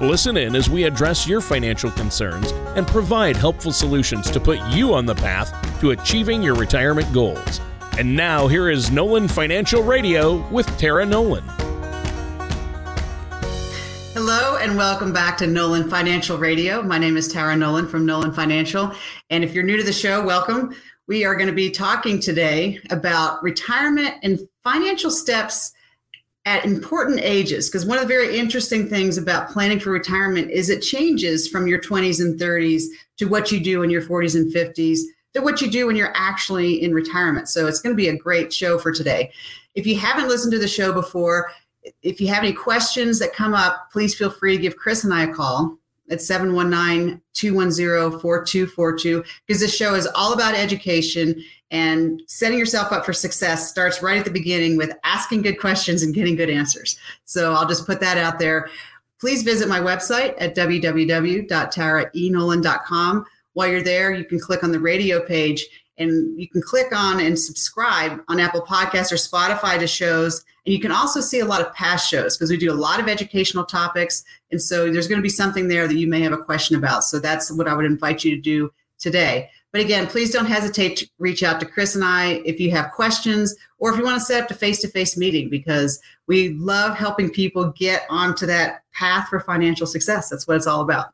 Listen in as we address your financial concerns and provide helpful solutions to put you on the path to achieving your retirement goals. And now, here is Nolan Financial Radio with Tara Nolan. Hello and welcome back to Nolan Financial Radio. My name is Tara Nolan from Nolan Financial. And if you're new to the show, welcome. We are going to be talking today about retirement and financial steps at important ages because one of the very interesting things about planning for retirement is it changes from your 20s and 30s to what you do in your 40s and 50s to what you do when you're actually in retirement. So it's going to be a great show for today. If you haven't listened to the show before, if you have any questions that come up, please feel free to give Chris and I a call at 719-210-4242 because this show is all about education and setting yourself up for success starts right at the beginning with asking good questions and getting good answers. So I'll just put that out there. Please visit my website at www.taraenolan.com. While you're there, you can click on the radio page and you can click on and subscribe on Apple Podcasts or Spotify to shows. And you can also see a lot of past shows because we do a lot of educational topics. And so there's going to be something there that you may have a question about. So that's what I would invite you to do today. But again, please don't hesitate to reach out to Chris and I if you have questions or if you want to set up a face to face meeting because we love helping people get onto that path for financial success. That's what it's all about.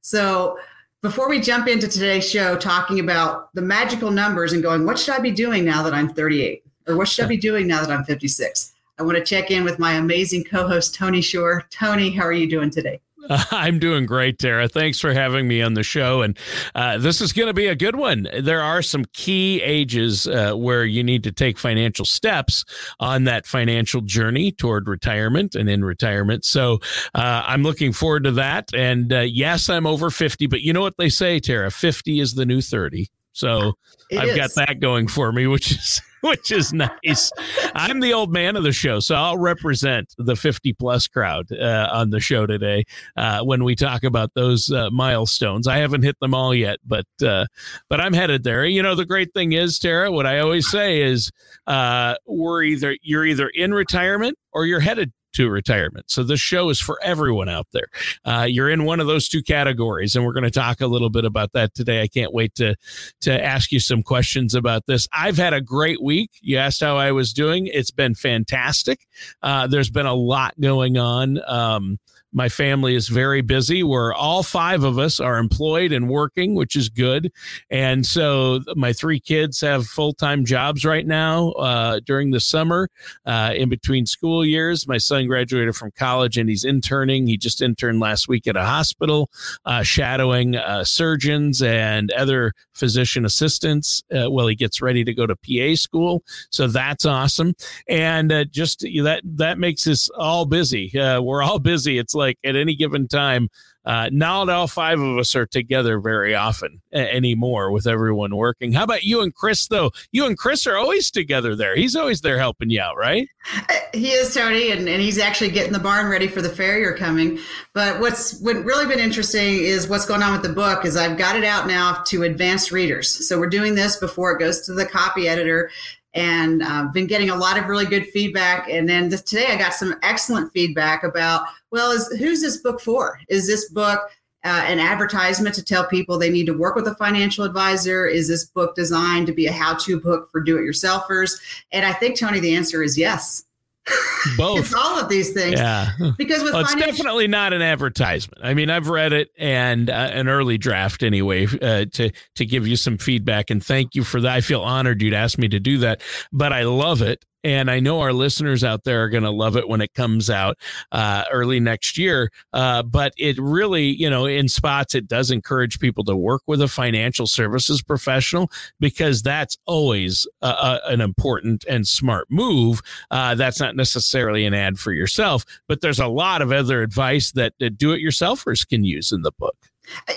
So, before we jump into today's show, talking about the magical numbers and going, what should I be doing now that I'm 38? Or what should I be doing now that I'm 56? I want to check in with my amazing co host, Tony Shore. Tony, how are you doing today? I'm doing great, Tara. Thanks for having me on the show. And uh, this is going to be a good one. There are some key ages uh, where you need to take financial steps on that financial journey toward retirement and in retirement. So uh, I'm looking forward to that. And uh, yes, I'm over 50, but you know what they say, Tara 50 is the new 30. So it I've is. got that going for me, which is which is nice. I'm the old man of the show, so I'll represent the 50 plus crowd uh, on the show today uh, when we talk about those uh, milestones. I haven't hit them all yet, but uh, but I'm headed there. You know, the great thing is, Tara, what I always say is, uh, we're either you're either in retirement or you're headed to retirement. So this show is for everyone out there. Uh, you're in one of those two categories, and we're going to talk a little bit about that today. I can't wait to to ask you some questions about this. I've had a great week. You asked how I was doing. It's been fantastic. Uh, there's been a lot going on. Um, my family is very busy. We're all five of us are employed and working, which is good. And so my three kids have full time jobs right now uh, during the summer uh, in between school years. My son graduated from college and he's interning. He just interned last week at a hospital, uh, shadowing uh, surgeons and other physician assistants uh, while he gets ready to go to PA school. So that's awesome. And uh, just that that makes us all busy. we're all busy. It's like like at any given time, uh, not all five of us are together very often anymore with everyone working. How about you and Chris, though? You and Chris are always together there. He's always there helping you out, right? Uh, he is, Tony, and, and he's actually getting the barn ready for the fair you're coming. But what's what really been interesting is what's going on with the book is I've got it out now to advanced readers. So we're doing this before it goes to the copy editor and uh, been getting a lot of really good feedback. And then this, today I got some excellent feedback about, well, is who's this book for? Is this book uh, an advertisement to tell people they need to work with a financial advisor? Is this book designed to be a how-to book for do-it-yourselfers? And I think Tony, the answer is yes. Both. it's all of these things. Yeah. Because with well, it's financial- definitely not an advertisement. I mean, I've read it and uh, an early draft anyway uh, to to give you some feedback and thank you for that. I feel honored you'd ask me to do that, but I love it and I know our listeners out there are going to love it when it comes out uh, early next year. Uh, but it really, you know, in spots, it does encourage people to work with a financial services professional because that's always a, a, an important and smart move. Uh, that's not necessarily an ad for yourself, but there's a lot of other advice that, that do it yourselfers can use in the book.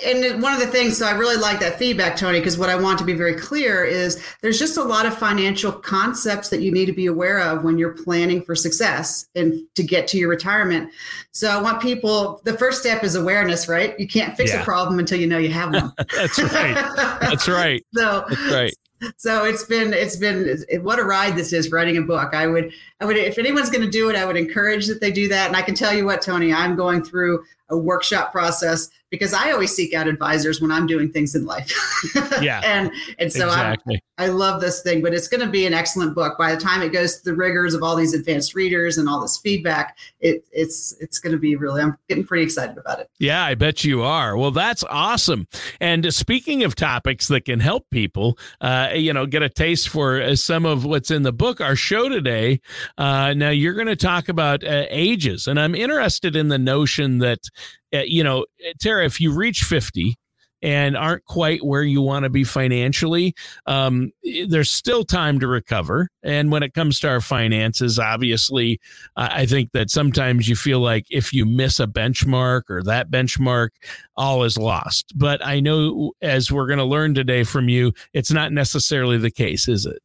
And one of the things, so I really like that feedback, Tony, because what I want to be very clear is there's just a lot of financial concepts that you need to be aware of when you're planning for success and to get to your retirement. So I want people, the first step is awareness, right? You can't fix yeah. a problem until you know you have one. That's right. That's right. so, That's right so it's been it's been what a ride this is writing a book i would i would if anyone's going to do it i would encourage that they do that and i can tell you what tony i'm going through a workshop process because I always seek out advisors when I'm doing things in life. yeah. and and so exactly. I I love this thing, but it's going to be an excellent book. By the time it goes through the rigors of all these advanced readers and all this feedback, it it's it's going to be really I'm getting pretty excited about it. Yeah, I bet you are. Well, that's awesome. And speaking of topics that can help people, uh, you know, get a taste for uh, some of what's in the book, our show today. Uh, now you're going to talk about uh, ages, and I'm interested in the notion that you know, Tara, if you reach 50 and aren't quite where you want to be financially, um, there's still time to recover. And when it comes to our finances, obviously, uh, I think that sometimes you feel like if you miss a benchmark or that benchmark, all is lost. But I know, as we're going to learn today from you, it's not necessarily the case, is it?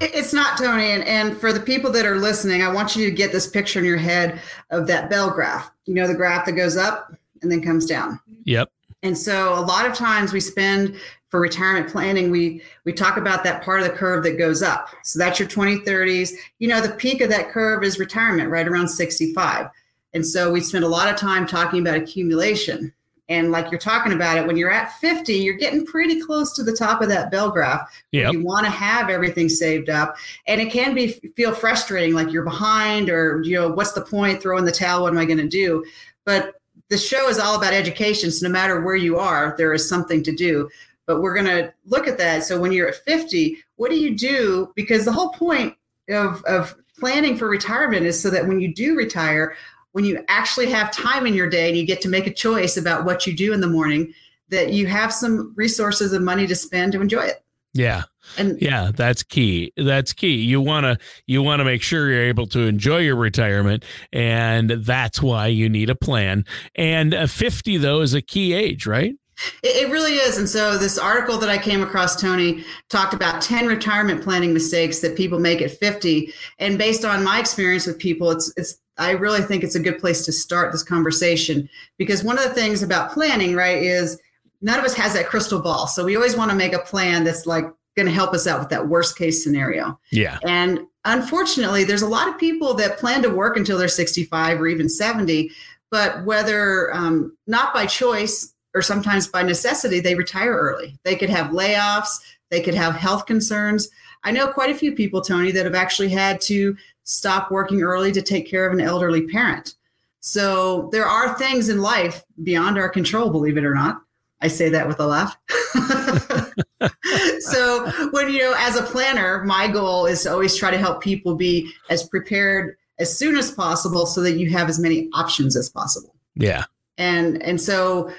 It's not, Tony. And, and for the people that are listening, I want you to get this picture in your head of that bell graph. You know, the graph that goes up and then comes down. Yep. And so a lot of times we spend for retirement planning, we we talk about that part of the curve that goes up. So that's your 2030s. You know, the peak of that curve is retirement, right around 65. And so we spend a lot of time talking about accumulation. And like you're talking about it, when you're at 50, you're getting pretty close to the top of that bell graph. Yep. You want to have everything saved up. And it can be feel frustrating, like you're behind or, you know, what's the point? Throwing the towel. What am I going to do? But the show is all about education. So no matter where you are, there is something to do. But we're going to look at that. So when you're at 50, what do you do? Because the whole point of, of planning for retirement is so that when you do retire, when you actually have time in your day and you get to make a choice about what you do in the morning, that you have some resources and money to spend to enjoy it. Yeah. And yeah, that's key. That's key. You want to you want to make sure you're able to enjoy your retirement and that's why you need a plan. And 50 though is a key age, right? It, really is. And so, this article that I came across, Tony, talked about 10 retirement planning mistakes that people make at 50. And based on my experience with people, it's, it's, I really think it's a good place to start this conversation because one of the things about planning, right, is none of us has that crystal ball. So, we always want to make a plan that's like going to help us out with that worst case scenario. Yeah. And unfortunately, there's a lot of people that plan to work until they're 65 or even 70, but whether um, not by choice or sometimes by necessity, they retire early. They could have layoffs, they could have health concerns. I know quite a few people, Tony, that have actually had to stop working early to take care of an elderly parent. So there are things in life beyond our control, believe it or not. I say that with a laugh. so when you know, as a planner, my goal is to always try to help people be as prepared as soon as possible so that you have as many options as possible. Yeah. And and so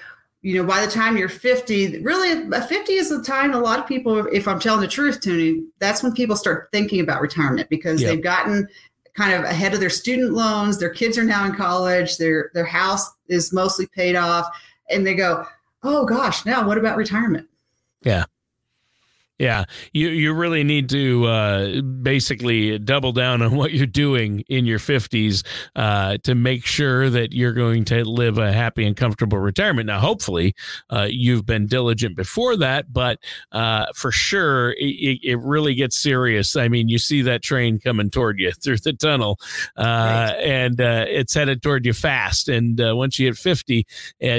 you know, by the time you're 50, really 50 is the time a lot of people, if I'm telling the truth, Tony, that's when people start thinking about retirement because yep. they've gotten kind of ahead of their student loans. Their kids are now in college. Their their house is mostly paid off, and they go, "Oh gosh, now what about retirement?" Yeah. Yeah, you you really need to uh, basically double down on what you're doing in your 50s uh, to make sure that you're going to live a happy and comfortable retirement. Now, hopefully, uh, you've been diligent before that, but uh, for sure, it, it, really gets serious. I mean, you see that train coming toward you through the tunnel, uh, right. and uh, it's headed toward you fast. And once you hit 50,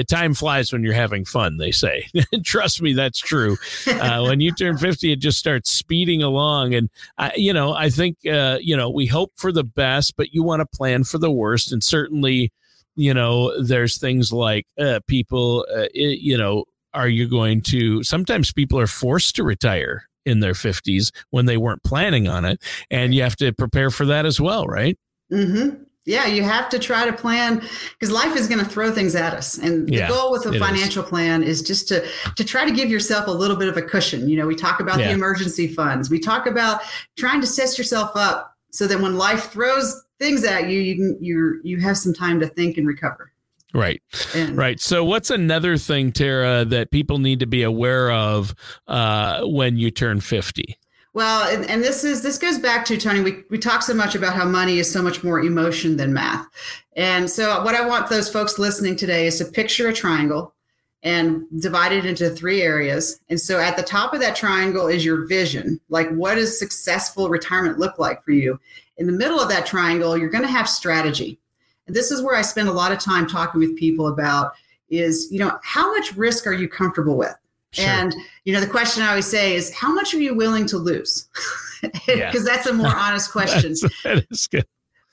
time flies when you're having fun. They say. Trust me, that's true. when you turn 50 50 it just starts speeding along. And I, you know i think uh, you know we hope for the best but you want to plan for the worst. And certainly you know there's things like uh, people uh, it, you know are you going to sometimes people are forced to retire in their 50s when they weren't planning on it. And you have to prepare for that as well right? Mm-hmm yeah, you have to try to plan because life is going to throw things at us. And yeah, the goal with a financial is. plan is just to to try to give yourself a little bit of a cushion. You know, we talk about yeah. the emergency funds. We talk about trying to set yourself up so that when life throws things at you, you can you you have some time to think and recover. Right. And, right. So, what's another thing, Tara, that people need to be aware of uh, when you turn 50? Well, and, and, this is this goes back to Tony. We we talk so much about how money is so much more emotion than math, and so what I want those folks listening today is to picture a triangle and divide it into three areas. And so at the top of that triangle is your vision, like what does successful retirement look like for you? In the middle of that triangle, you're going to have strategy. And this is where I spend a lot of time talking with people about is, you know, how much risk are you comfortable with? Sure. And, you know, the question I always say is, how much are you willing to lose? Because yeah. that's a more honest question. that is good.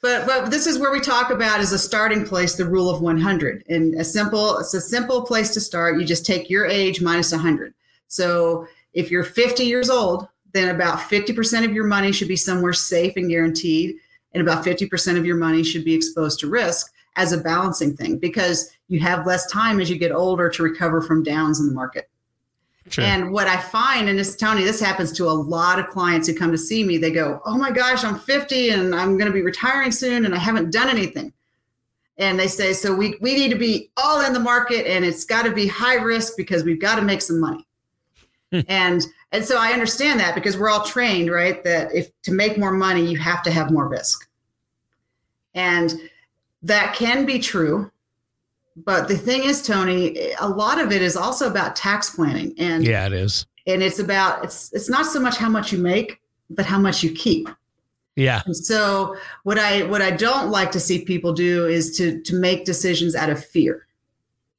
But, but this is where we talk about as a starting place the rule of 100 and a simple it's a simple place to start you just take your age minus 100 so if you're 50 years old then about 50% of your money should be somewhere safe and guaranteed and about 50% of your money should be exposed to risk as a balancing thing because you have less time as you get older to recover from downs in the market Sure. And what I find, and this Tony, this happens to a lot of clients who come to see me. They go, "Oh my gosh, I'm 50 and I'm going to be retiring soon, and I haven't done anything." And they say, "So we we need to be all in the market, and it's got to be high risk because we've got to make some money." Hmm. and and so I understand that because we're all trained, right? That if to make more money, you have to have more risk, and that can be true but the thing is, Tony, a lot of it is also about tax planning. And yeah, it is. And it's about it's it's not so much how much you make, but how much you keep. Yeah. And so what I what I don't like to see people do is to to make decisions out of fear.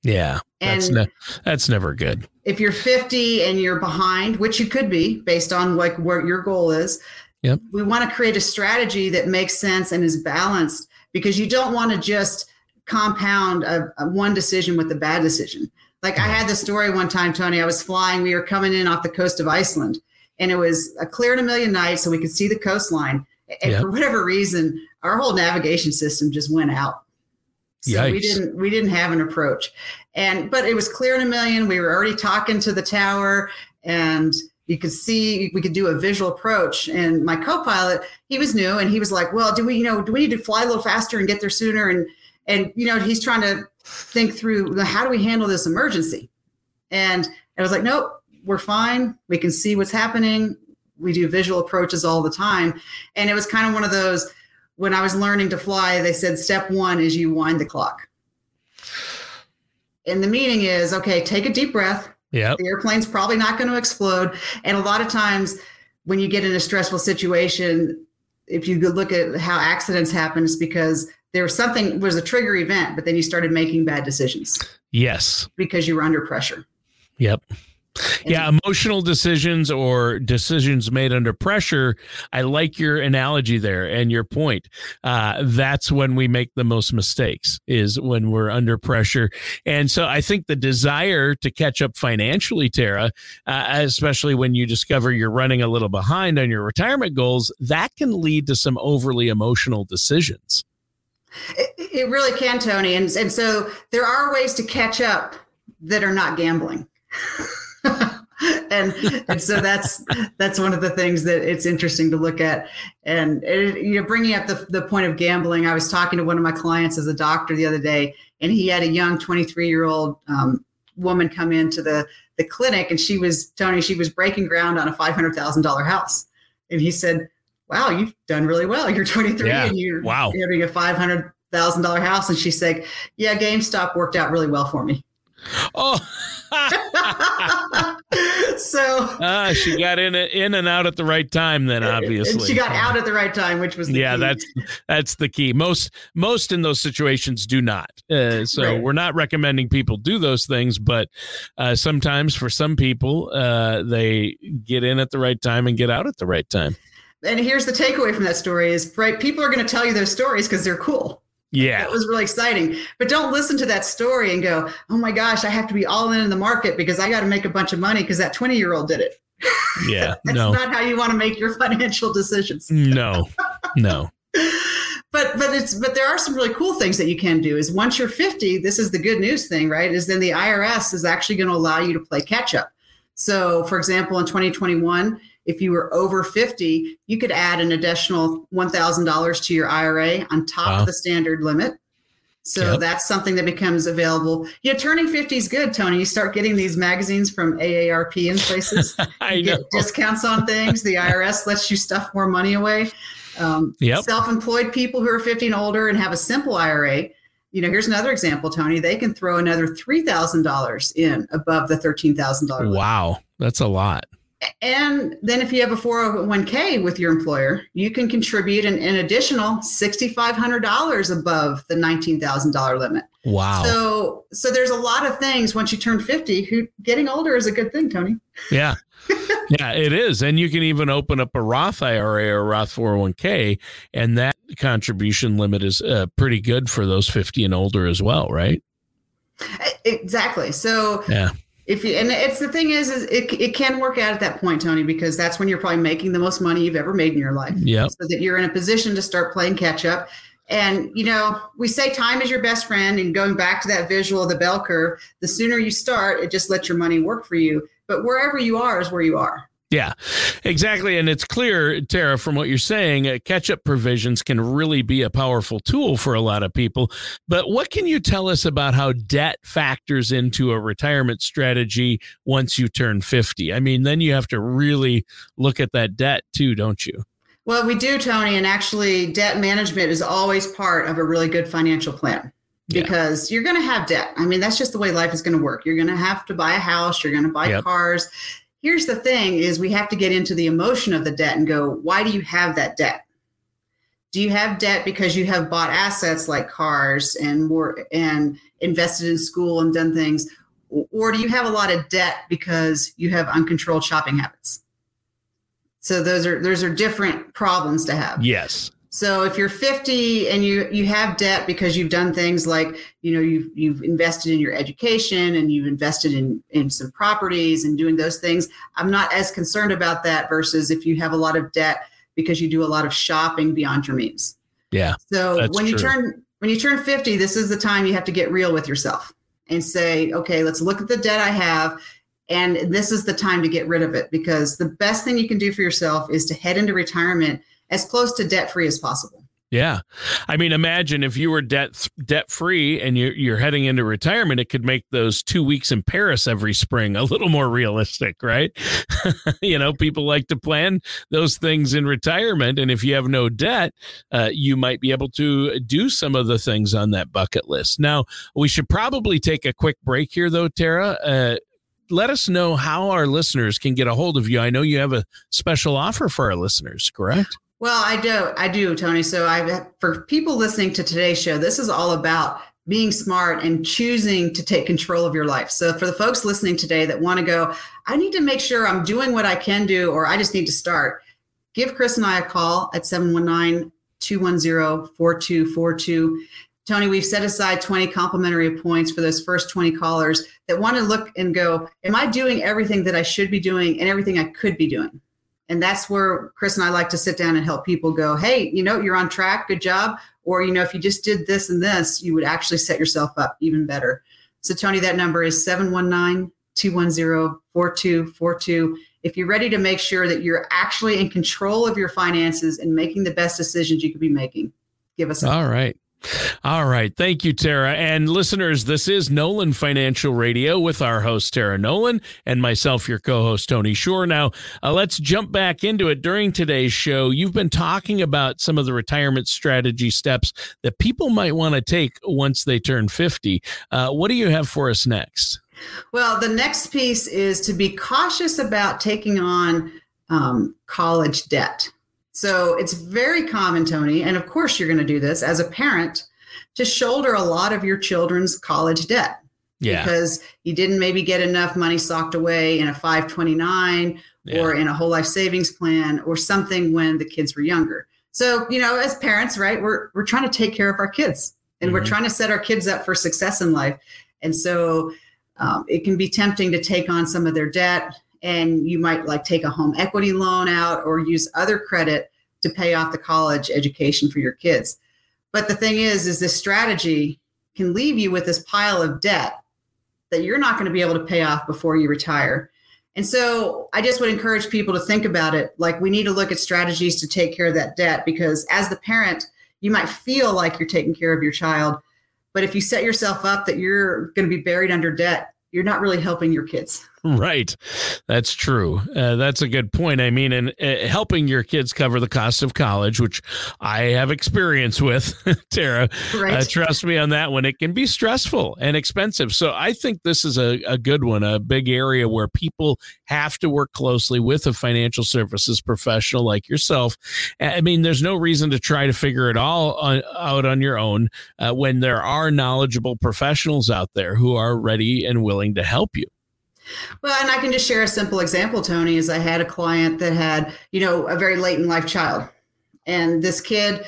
Yeah. And that's ne- that's never good. If you're 50 and you're behind, which you could be based on like what your goal is, yep. we want to create a strategy that makes sense and is balanced because you don't want to just compound a, a one decision with a bad decision. Like I mm-hmm. had the story one time, Tony. I was flying. We were coming in off the coast of Iceland, and it was a clear in a million nights, so we could see the coastline. And yep. for whatever reason, our whole navigation system just went out. So Yikes. we didn't we didn't have an approach. And but it was clear in a million. We were already talking to the tower, and you could see we could do a visual approach. And my co-pilot, he was new, and he was like, "Well, do we you know do we need to fly a little faster and get there sooner?" And and you know he's trying to think through how do we handle this emergency? And i was like nope we're fine. We can see what's happening. We do visual approaches all the time. And it was kind of one of those when i was learning to fly they said step one is you wind the clock. And the meaning is okay take a deep breath. Yeah the airplane's probably not going to explode. And a lot of times when you get in a stressful situation if you look at how accidents happen it's because there was something was a trigger event, but then you started making bad decisions. Yes. Because you were under pressure. Yep. yeah, emotional decisions or decisions made under pressure. I like your analogy there and your point. Uh, that's when we make the most mistakes, is when we're under pressure. And so I think the desire to catch up financially, Tara, uh, especially when you discover you're running a little behind on your retirement goals, that can lead to some overly emotional decisions. It, it really can, Tony. And, and so there are ways to catch up that are not gambling. and and so that's that's one of the things that it's interesting to look at and it, you know bringing up the, the point of gambling i was talking to one of my clients as a doctor the other day and he had a young 23 year old um, woman come into the the clinic and she was tony she was breaking ground on a $500000 house and he said wow, you've done really well. You're 23 yeah. and you're wow. having a $500,000 house. And she's like, yeah, GameStop worked out really well for me. Oh, so uh, she got in in and out at the right time. Then obviously she got out at the right time, which was yeah. Key. That's that's the key. Most most in those situations do not. Uh, so right. we're not recommending people do those things, but uh, sometimes for some people, uh, they get in at the right time and get out at the right time and here's the takeaway from that story is right people are going to tell you those stories because they're cool. Yeah. It was really exciting. But don't listen to that story and go oh my gosh i have to be all in in the market because i got to make a bunch of money because that 20 year old did it. Yeah that's no. not how you want to make your financial decisions. No no. But but it's but there are some really cool things that you can do is once you're 50 this is the good news thing right is then the irs is actually going to allow you to play catch up. So for example in 2021 if you were over 50, you could add an additional $1,000 to your IRA on top wow. of the standard limit. So yep. that's something that becomes available. You know, turning 50 is good, Tony. You start getting these magazines from AARP in places. I get know. discounts on things. The IRS lets you stuff more money away. Um, yep. Self-employed people who are 50 and older and have a simple IRA. You know, here's another example, Tony. They can throw another $3,000 in above the $13,000. Wow. That's a lot. And then if you have a 401k with your employer, you can contribute an, an additional $6,500 above the $19,000 limit. Wow. So so there's a lot of things once you turn 50 who getting older is a good thing, Tony. Yeah. yeah, it is. And you can even open up a Roth IRA or Roth 401k and that contribution limit is uh, pretty good for those 50 and older as well, right? Exactly. So yeah if you and it's the thing is, is it, it can work out at that point tony because that's when you're probably making the most money you've ever made in your life. Yeah so that you're in a position to start playing catch up. And you know we say time is your best friend and going back to that visual of the bell curve the sooner you start it just lets your money work for you. But wherever you are is where you are yeah, exactly. And it's clear, Tara, from what you're saying, uh, catch up provisions can really be a powerful tool for a lot of people. But what can you tell us about how debt factors into a retirement strategy once you turn 50? I mean, then you have to really look at that debt too, don't you? Well, we do, Tony. And actually, debt management is always part of a really good financial plan because yeah. you're going to have debt. I mean, that's just the way life is going to work. You're going to have to buy a house, you're going to buy yep. cars here's the thing is we have to get into the emotion of the debt and go why do you have that debt? Do you have debt because you have bought assets like cars and more and invested in school and done things? Or do you have a lot of debt because you have uncontrolled shopping habits? So those are those are different problems to have. Yes so if you're 50 and you you have debt because you've done things like you know you've you've invested in your education and you've invested in in some properties and doing those things, I'm not as concerned about that versus if you have a lot of debt because you do a lot of shopping beyond your means. Yeah. So when you turn when you turn 50, this is the time you have to get real with yourself and say, okay, let's look at the debt I have and this is the time to get rid of it because the best thing you can do for yourself is to head into retirement as close to debt free as possible. Yeah. I mean, imagine if you were debt debt free and you're, you're heading into retirement, it could make those two weeks in Paris every spring a little more realistic, right? you know, people like to plan those things in retirement. And if you have no debt, uh, you might be able to do some of the things on that bucket list. Now, we should probably take a quick break here, though, Tara. Uh, let us know how our listeners can get a hold of you. I know you have a special offer for our listeners, correct? Well, I do. I do, Tony. So I for people listening to today's show, this is all about being smart and choosing to take control of your life. So for the folks listening today that want to go, I need to make sure I'm doing what I can do or I just need to start. Give Chris and I a call at 719 210 4242. Tony, we've set aside 20 complimentary points for those first 20 callers that want to look and go, Am I doing everything that I should be doing and everything I could be doing? And that's where Chris and I like to sit down and help people go, hey, you know, you're on track, good job. Or, you know, if you just did this and this, you would actually set yourself up even better. So, Tony, that number is 719 210 4242. If you're ready to make sure that you're actually in control of your finances and making the best decisions you could be making, give us a All right. All right. Thank you, Tara. And listeners, this is Nolan Financial Radio with our host, Tara Nolan, and myself, your co host, Tony Shore. Now, uh, let's jump back into it. During today's show, you've been talking about some of the retirement strategy steps that people might want to take once they turn 50. Uh, what do you have for us next? Well, the next piece is to be cautious about taking on um, college debt. So it's very common, Tony, and of course you're going to do this as a parent to shoulder a lot of your children's college debt. Yeah. Because you didn't maybe get enough money socked away in a 529 yeah. or in a whole life savings plan or something when the kids were younger. So, you know, as parents, right, we're we're trying to take care of our kids and mm-hmm. we're trying to set our kids up for success in life. And so um, it can be tempting to take on some of their debt and you might like take a home equity loan out or use other credit to pay off the college education for your kids. But the thing is, is this strategy can leave you with this pile of debt that you're not going to be able to pay off before you retire. And so I just would encourage people to think about it. Like we need to look at strategies to take care of that debt because as the parent, you might feel like you're taking care of your child, But if you set yourself up that you're going to be buried under debt, you're not really helping your kids. Right. That's true. Uh, that's a good point. I mean, and uh, helping your kids cover the cost of college, which I have experience with, Tara. Right. Uh, trust me on that one. It can be stressful and expensive. So I think this is a, a good one, a big area where people have to work closely with a financial services professional like yourself. I mean, there's no reason to try to figure it all on, out on your own uh, when there are knowledgeable professionals out there who are ready and willing to help you. Well, and I can just share a simple example, Tony, is I had a client that had, you know, a very late in life child. And this kid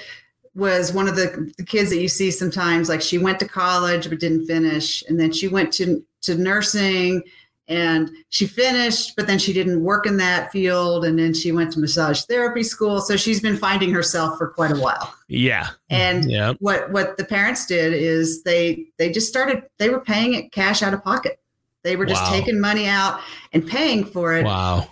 was one of the, the kids that you see sometimes, like she went to college but didn't finish. And then she went to, to nursing and she finished, but then she didn't work in that field. And then she went to massage therapy school. So she's been finding herself for quite a while. Yeah. And yeah. what what the parents did is they they just started they were paying it cash out of pocket they were just wow. taking money out and paying for it. Wow.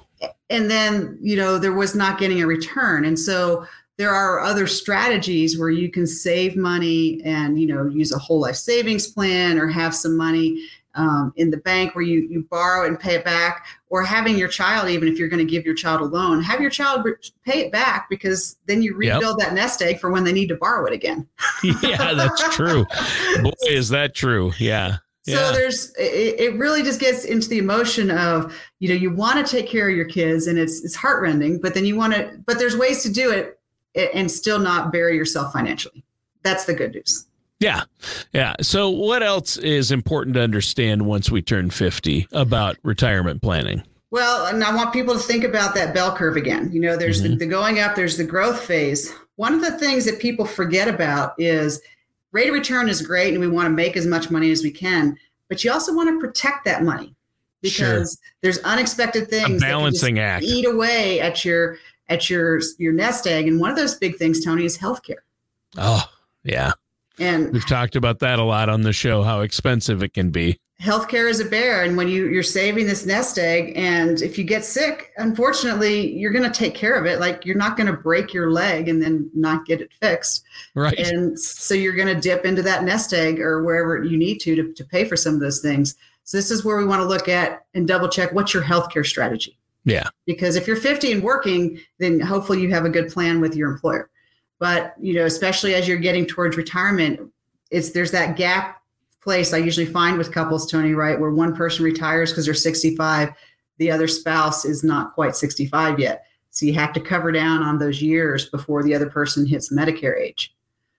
And then, you know, there was not getting a return. And so there are other strategies where you can save money and, you know, use a whole life savings plan or have some money um, in the bank where you, you borrow and pay it back, or having your child, even if you're going to give your child a loan, have your child pay it back because then you rebuild yep. that nest egg for when they need to borrow it again. yeah, that's true. Boy, is that true. Yeah. So there's it, it, really just gets into the emotion of you know you want to take care of your kids and it's it's heartrending, but then you want to but there's ways to do it and still not bury yourself financially. That's the good news. Yeah. Yeah. So what else is important to understand once we turn 50 about retirement planning? Well, and I want people to think about that bell curve again. You know, there's mm-hmm. the, the going up, there's the growth phase. One of the things that people forget about is rate of return is great and we want to make as much money as we can, but you also want to protect that money because sure. there's unexpected things A balancing act. eat away at your at your your nest egg and one of those big things tony is healthcare. Oh yeah and we've talked about that a lot on the show how expensive it can be. Healthcare is a bear and when you you're saving this nest egg and if you get sick unfortunately you're going to take care of it. Like you're not going to break your leg and then not get it fixed. Right. And so you're going to dip into that nest egg or wherever you need to, to to pay for some of those things. So this is where we want to look at and double check what's your healthcare strategy. Yeah. Because if you're 50 and working then hopefully you have a good plan with your employer but you know especially as you're getting towards retirement it's there's that gap place I usually find with couples, Tony, right, where one person retires because they're 65, the other spouse is not quite 65 yet. So you have to cover down on those years before the other person hits Medicare age.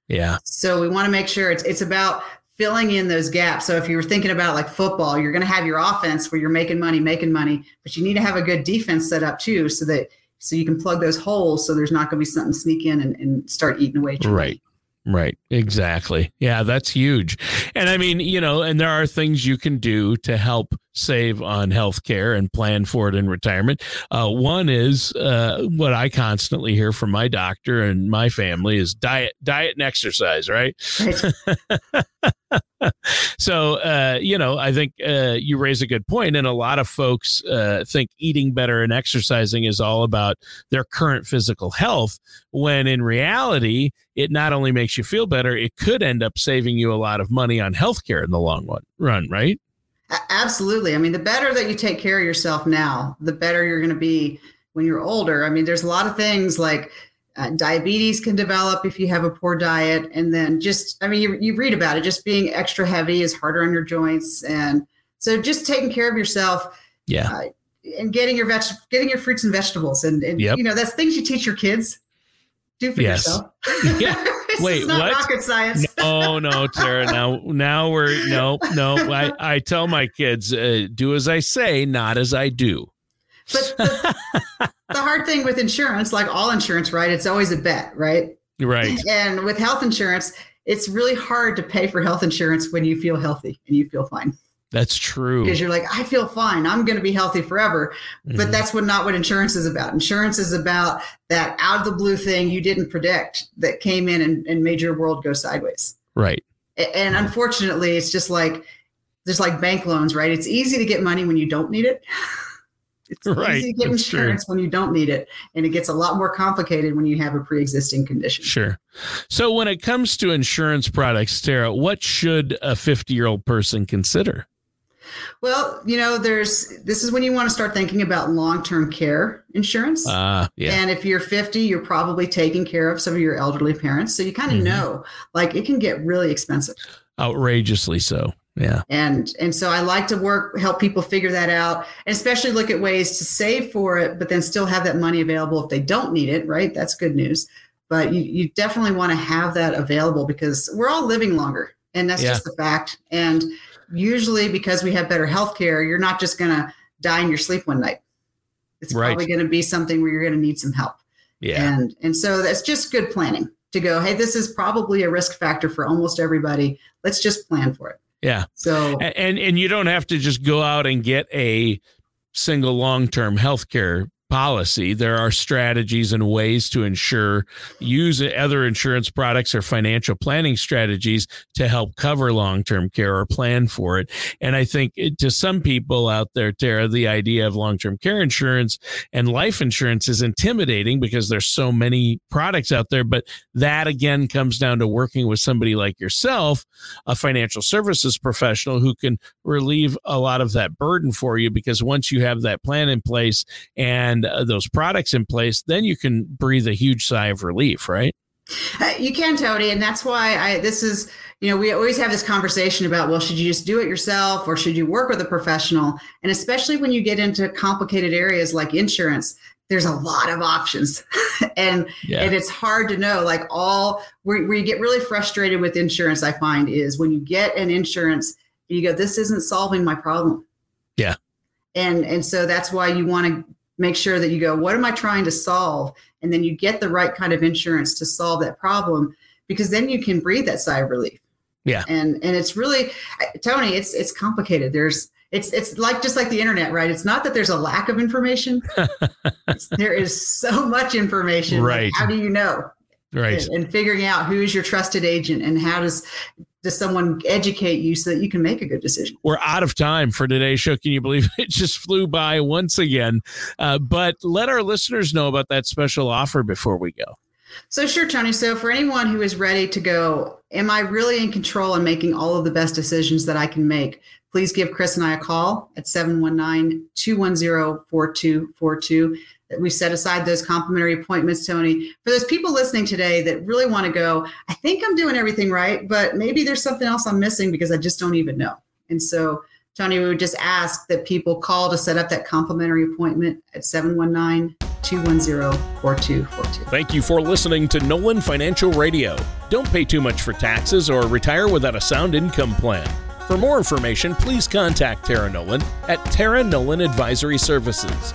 Yeah. So we want to make sure it's it's about filling in those gaps. So if you were thinking about like football, you're going to have your offense where you're making money, making money, but you need to have a good defense set up too, so that so you can plug those holes so there's not going to be something sneak in and, and start eating away. Right. Right. Exactly. Yeah, that's huge. And I mean, you know, and there are things you can do to help save on health care and plan for it in retirement. Uh, one is uh, what I constantly hear from my doctor and my family is diet, diet and exercise, right? so, uh, you know, I think uh, you raise a good point, and a lot of folks uh, think eating better and exercising is all about their current physical health, when in reality, it not only makes you feel better, it could end up saving you a lot of money on healthcare in the long run, right? Absolutely. I mean, the better that you take care of yourself now, the better you're going to be when you're older. I mean, there's a lot of things like uh, diabetes can develop if you have a poor diet. And then just, I mean, you, you read about it, just being extra heavy is harder on your joints. And so just taking care of yourself. Yeah. Uh, and getting your veg, getting your fruits and vegetables. And, and yep. you know, that's things you teach your kids. Do for yes. yourself. Yeah. Wait, what? Rocket science. no, no, Tara. Now, now we're no, no. I, I tell my kids, uh, do as I say, not as I do. But the, the hard thing with insurance, like all insurance, right? It's always a bet, right? Right. And with health insurance, it's really hard to pay for health insurance when you feel healthy and you feel fine. That's true. Because you're like, I feel fine. I'm going to be healthy forever. Mm-hmm. But that's what not what insurance is about. Insurance is about that out of the blue thing you didn't predict that came in and, and made your world go sideways. Right. And unfortunately, it's just like there's like bank loans, right? It's easy to get money when you don't need it. It's right. easy to get That's insurance true. when you don't need it, and it gets a lot more complicated when you have a pre-existing condition. Sure. So when it comes to insurance products, Tara, what should a 50-year-old person consider? Well, you know, there's this is when you want to start thinking about long-term care insurance. Uh, yeah. And if you're 50, you're probably taking care of some of your elderly parents, so you kind of mm-hmm. know like it can get really expensive. Outrageously so. Yeah. And and so I like to work help people figure that out and especially look at ways to save for it but then still have that money available if they don't need it, right? That's good news. But you you definitely want to have that available because we're all living longer and that's yeah. just the fact. And usually because we have better health care, you're not just going to die in your sleep one night. It's right. probably going to be something where you're going to need some help. Yeah. And and so that's just good planning to go, hey, this is probably a risk factor for almost everybody. Let's just plan for it. Yeah. So and and you don't have to just go out and get a single long-term health care policy, there are strategies and ways to ensure use other insurance products or financial planning strategies to help cover long-term care or plan for it. And I think it, to some people out there, Tara, the idea of long-term care insurance and life insurance is intimidating because there's so many products out there. But that again comes down to working with somebody like yourself, a financial services professional who can relieve a lot of that burden for you because once you have that plan in place and and uh, those products in place, then you can breathe a huge sigh of relief, right? Uh, you can, Tony, and that's why I. This is, you know, we always have this conversation about, well, should you just do it yourself or should you work with a professional? And especially when you get into complicated areas like insurance, there's a lot of options, and yeah. and it's hard to know. Like all where, where you get really frustrated with insurance, I find is when you get an insurance, you go, this isn't solving my problem. Yeah, and and so that's why you want to make sure that you go, what am I trying to solve? And then you get the right kind of insurance to solve that problem because then you can breathe that sigh of relief. Yeah. And and it's really Tony, it's it's complicated. There's it's it's like just like the internet, right? It's not that there's a lack of information. there is so much information. Right. How do you know? Right. And, and figuring out who is your trusted agent and how does does someone educate you so that you can make a good decision? We're out of time for today's show. Can you believe it just flew by once again? Uh, but let our listeners know about that special offer before we go. So, sure, Tony. So, for anyone who is ready to go, am I really in control and making all of the best decisions that I can make? Please give Chris and I a call at 719 210 4242 we set aside those complimentary appointments, Tony. For those people listening today that really want to go, I think I'm doing everything right, but maybe there's something else I'm missing because I just don't even know. And so, Tony, we would just ask that people call to set up that complimentary appointment at 719 210 4242. Thank you for listening to Nolan Financial Radio. Don't pay too much for taxes or retire without a sound income plan. For more information, please contact Tara Nolan at Tara Nolan Advisory Services.